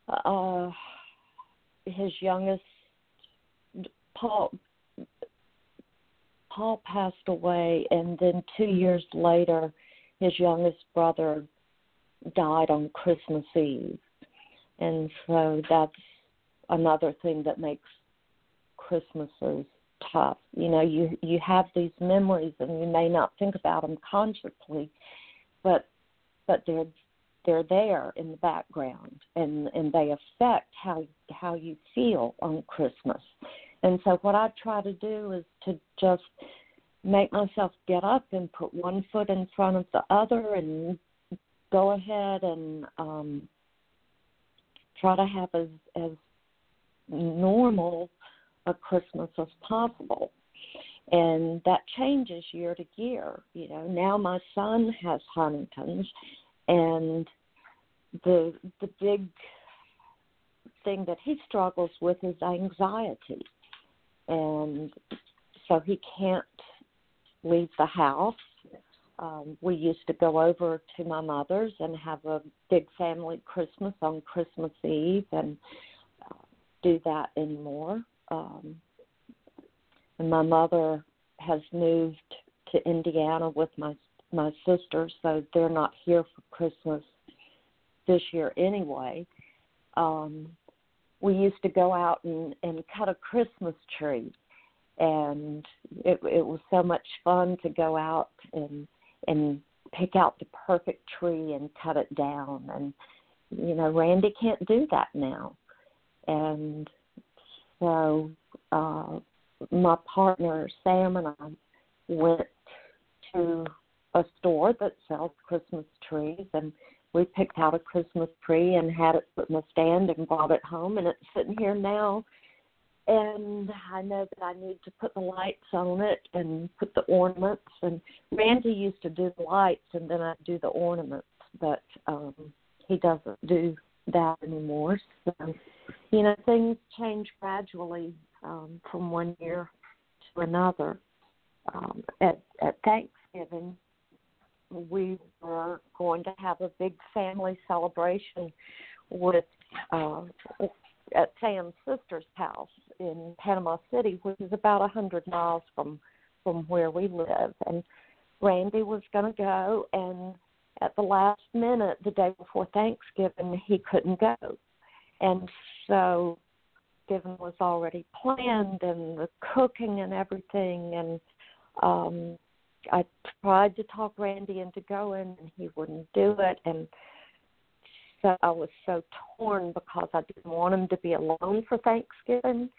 uh, his youngest Paul Paul passed away, and then two mm-hmm. years later, his youngest brother died on Christmas Eve, and so that's another thing that makes Christmases tough. You know, you you have these memories, and you may not think about them consciously, but but they're they're there in the background, and and they affect how how you feel on Christmas. And so, what I try to do is to just make myself get up and put one foot in front of the other and go ahead and um try to have as as normal a Christmas as possible. And that changes year to year. You know, now my son has Huntington's and the the big thing that he struggles with is anxiety. And so he can't leave the house. Um, we used to go over to my mother's and have a big family Christmas on Christmas Eve and uh, do that anymore. Um, and my mother has moved to Indiana with my my sister, so they're not here for Christmas this year anyway. Um, we used to go out and, and cut a Christmas tree, and it, it was so much fun to go out and and pick out the perfect tree and cut it down. And you know, Randy can't do that now, and so uh, my partner Sam and I went to a store that sells Christmas trees. And we picked out a Christmas tree and had it put in a stand and brought it home and it's sitting here now and I know that I need to put the lights on it and put the ornaments and Randy used to do the lights and then I'd do the ornaments but um he doesn't do that anymore. So you know, things change gradually um from one year to another. Um at at Thanksgiving we were going to have a big family celebration with uh, at Sam's sister's house in Panama City, which is about a hundred miles from from where we live. And Randy was going to go, and at the last minute, the day before Thanksgiving, he couldn't go, and so Thanksgiving was already planned, and the cooking and everything, and um I tried to talk Randy into going, and he wouldn't do it. And so I was so torn because I didn't want him to be alone for Thanksgiving,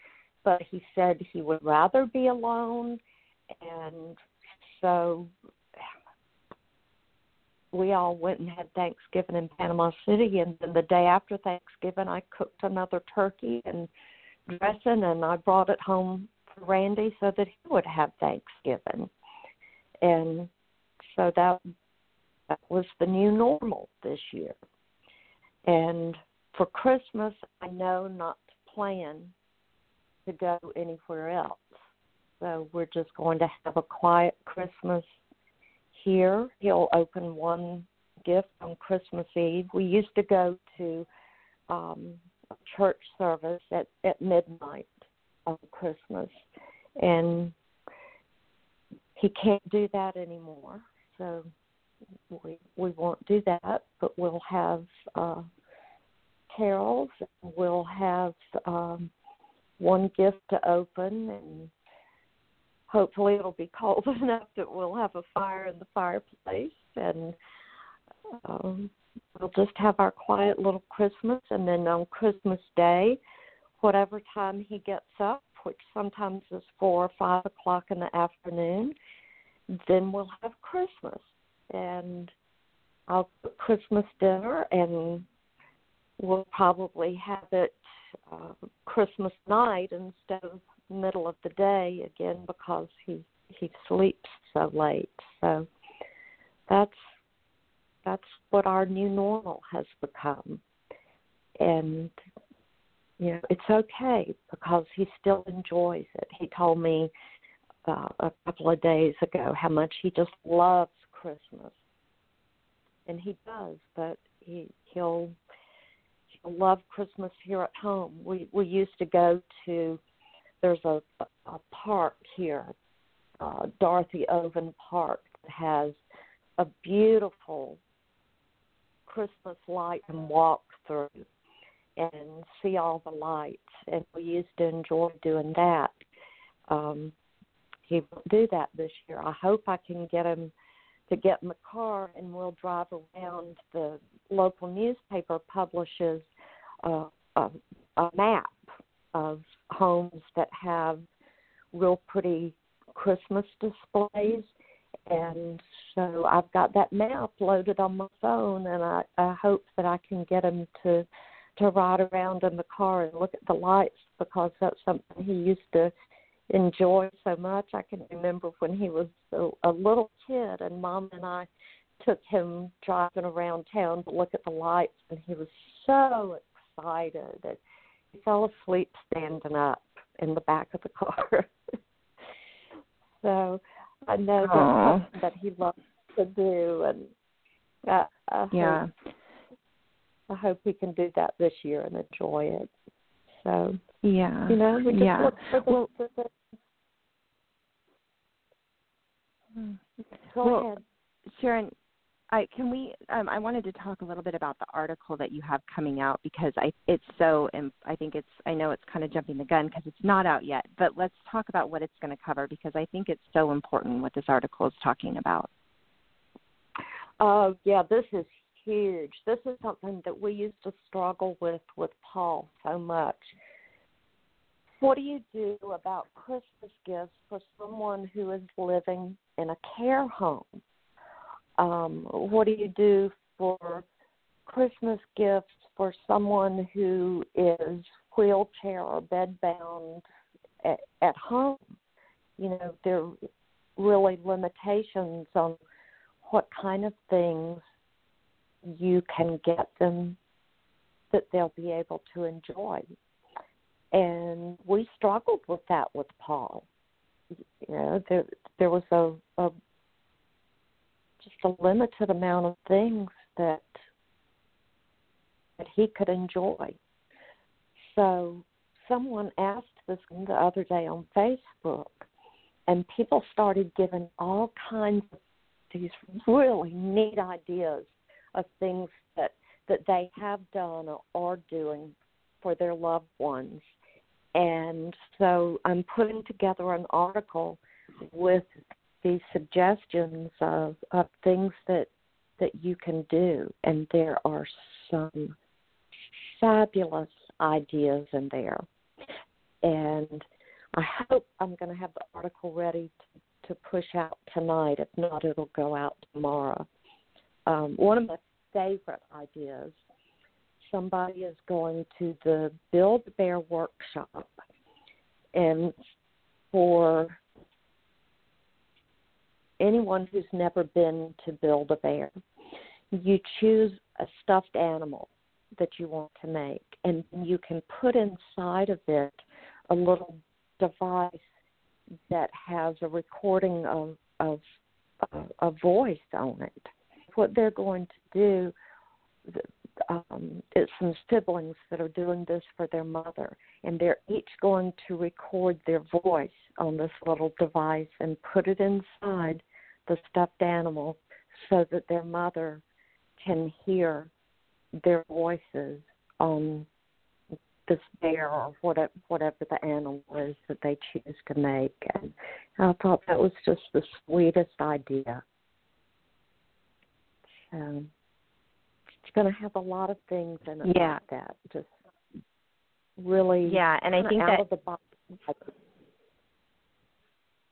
but he said he would rather be alone, and so we all went and had Thanksgiving in Panama City, and then the day after Thanksgiving, I cooked another turkey and dressing, and I brought it home for Randy so that he would have Thanksgiving and so that that was the new normal this year. And for Christmas, I know not to plan to go anywhere else. So we're just going to have a quiet Christmas here. He'll open one gift on Christmas Eve. We used to go to um, a church service at, at midnight on Christmas, and he can't do that anymore. So we we won't do that, but we'll have uh, carols. We'll have um, one gift to open, and hopefully it'll be cold enough that we'll have a fire in the fireplace, and um, we'll just have our quiet little Christmas, and then on Christmas Day, whatever time he gets up, which sometimes is four or five o'clock in the afternoon, then we'll have Christmas, and I'll cook Christmas dinner, and we'll probably have it uh, Christmas night instead of middle of the day again because he he sleeps so late. So that's that's what our new normal has become. And you know, it's okay because he still enjoys it. He told me uh, a couple of days ago how much he just loves Christmas. And he does, but he he'll he'll love Christmas here at home. We we used to go to there's a a park here, uh, Dorothy Oven Park that has a beautiful Christmas light and walk through and see all the lights. And we used to enjoy doing that. Um, he will do that this year. I hope I can get him to get in the car and we'll drive around. The local newspaper publishes uh, a, a map of homes that have real pretty Christmas displays and so I've got that map loaded on my phone, and I, I hope that I can get him to to ride around in the car and look at the lights because that's something he used to enjoy so much. I can remember when he was a, a little kid, and Mom and I took him driving around town to look at the lights, and he was so excited that he fell asleep standing up in the back of the car. so I know something that he loves to do, and I, I yeah. hope I hope we can do that this year and enjoy it. So yeah, you know, we just yeah. look for the, well, for the Go well, ahead. Sharon, I can we um, I wanted to talk a little bit about the article that you have coming out because I it's so I think it's I know it's kind of jumping the gun because it's not out yet but let's talk about what it's going to cover because I think it's so important what this article is talking about. Oh uh, yeah, this is huge. This is something that we used to struggle with with Paul so much. What do you do about Christmas gifts for someone who is living in a care home? Um, what do you do for Christmas gifts for someone who is wheelchair or bedbound at, at home? You know, there are really limitations on what kind of things you can get them that they'll be able to enjoy. And we struggled with that with Paul. You know, there there was a, a just a limited amount of things that that he could enjoy. So someone asked this the other day on Facebook, and people started giving all kinds of these really neat ideas of things that that they have done or are doing for their loved ones. And so I'm putting together an article with these suggestions of, of things that that you can do, and there are some fabulous ideas in there. And I hope I'm going to have the article ready to, to push out tonight. If not, it'll go out tomorrow. Um, one of my favorite ideas somebody is going to the Build Bear workshop, and for anyone who's never been to Build a Bear, you choose a stuffed animal that you want to make, and you can put inside of it a little device that has a recording of of a voice on it. What they're going to do, um, it's some siblings that are doing this for their mother, and they're each going to record their voice on this little device and put it inside the stuffed animal so that their mother can hear their voices on this bear or whatever whatever the animal is that they choose to make. And I thought that was just the sweetest idea. Um, so going to have a lot of things in it Yeah. like that. Just really Yeah, and I think out that of the box.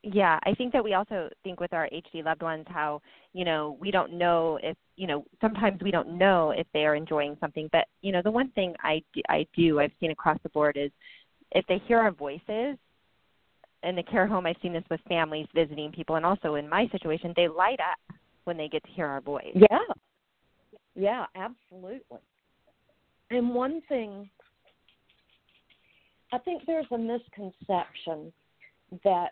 Yeah, I think that we also think with our HD loved ones how, you know, we don't know if, you know, sometimes we don't know if they are enjoying something, but you know, the one thing I do, I do I've seen across the board is if they hear our voices in the care home, I've seen this with families visiting people and also in my situation, they light up when they get to hear our voice. Yeah. Yeah, absolutely. And one thing I think there's a misconception that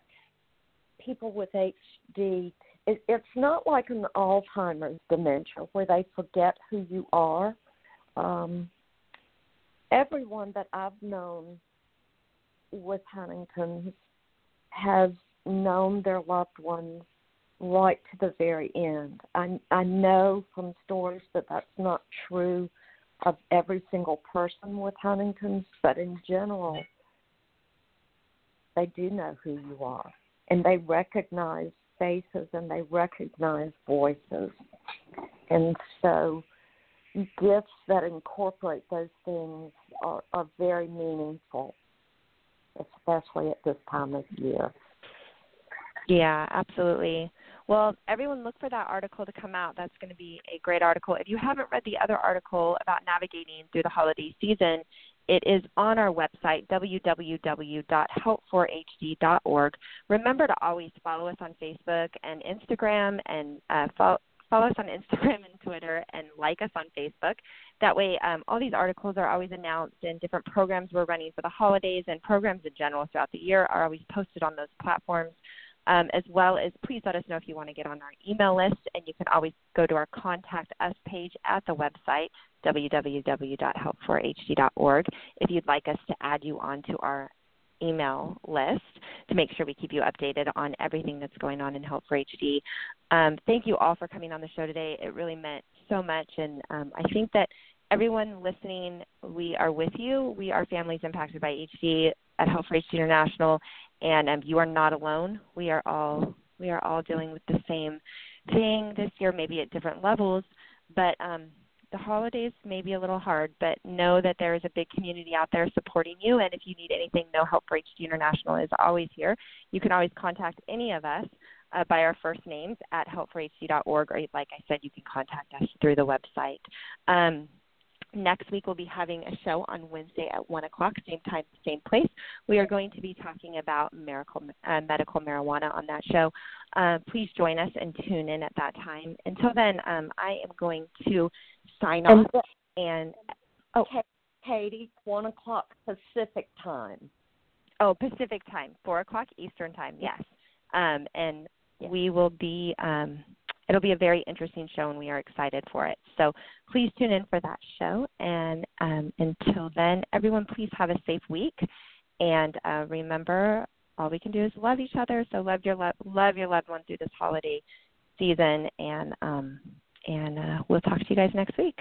people with HD it, it's not like an Alzheimer's dementia where they forget who you are. Um, everyone that I've known with Huntington's has known their loved ones right to the very end. I I know from stories that that's not true of every single person with Huntington's, but in general, they do know who you are, and they recognize faces and they recognize voices, and so gifts that incorporate those things are, are very meaningful, especially at this time of year. Yeah, absolutely. Well, everyone look for that article to come out. That's going to be a great article. If you haven't read the other article about navigating through the holiday season, it is on our website, www.help4hd.org. Remember to always follow us on Facebook and Instagram and uh, follow, follow us on Instagram and Twitter and like us on Facebook. That way, um, all these articles are always announced and different programs we're running for the holidays and programs in general throughout the year are always posted on those platforms. Um, as well as please let us know if you want to get on our email list, and you can always go to our contact us page at the website www.help4hd.org if you'd like us to add you onto our email list to make sure we keep you updated on everything that's going on in Help for HD. Um, thank you all for coming on the show today. It really meant so much, and um, I think that everyone listening, we are with you. We are families impacted by HD at for HD International, and um, you are not alone. We are all we are all dealing with the same thing this year, maybe at different levels, but um, the holidays may be a little hard. But know that there is a big community out there supporting you, and if you need anything, No Help for HD International is always here. You can always contact any of us. Uh, by our first names at help4hd.org, or like I said, you can contact us through the website. Um, Next week, we'll be having a show on Wednesday at 1 o'clock, same time, same place. We are going to be talking about miracle, uh, medical marijuana on that show. Uh, please join us and tune in at that time. Until then, um, I am going to sign off. And oh, Katie, one o'clock Pacific time. oh, Pacific time, 4 o'clock Eastern time, yes. Um, and we will be. Um, it'll be a very interesting show, and we are excited for it. So please tune in for that show. And um, until then, everyone, please have a safe week. And uh, remember, all we can do is love each other. So love your lo- love your loved one through this holiday season. And um, and uh, we'll talk to you guys next week.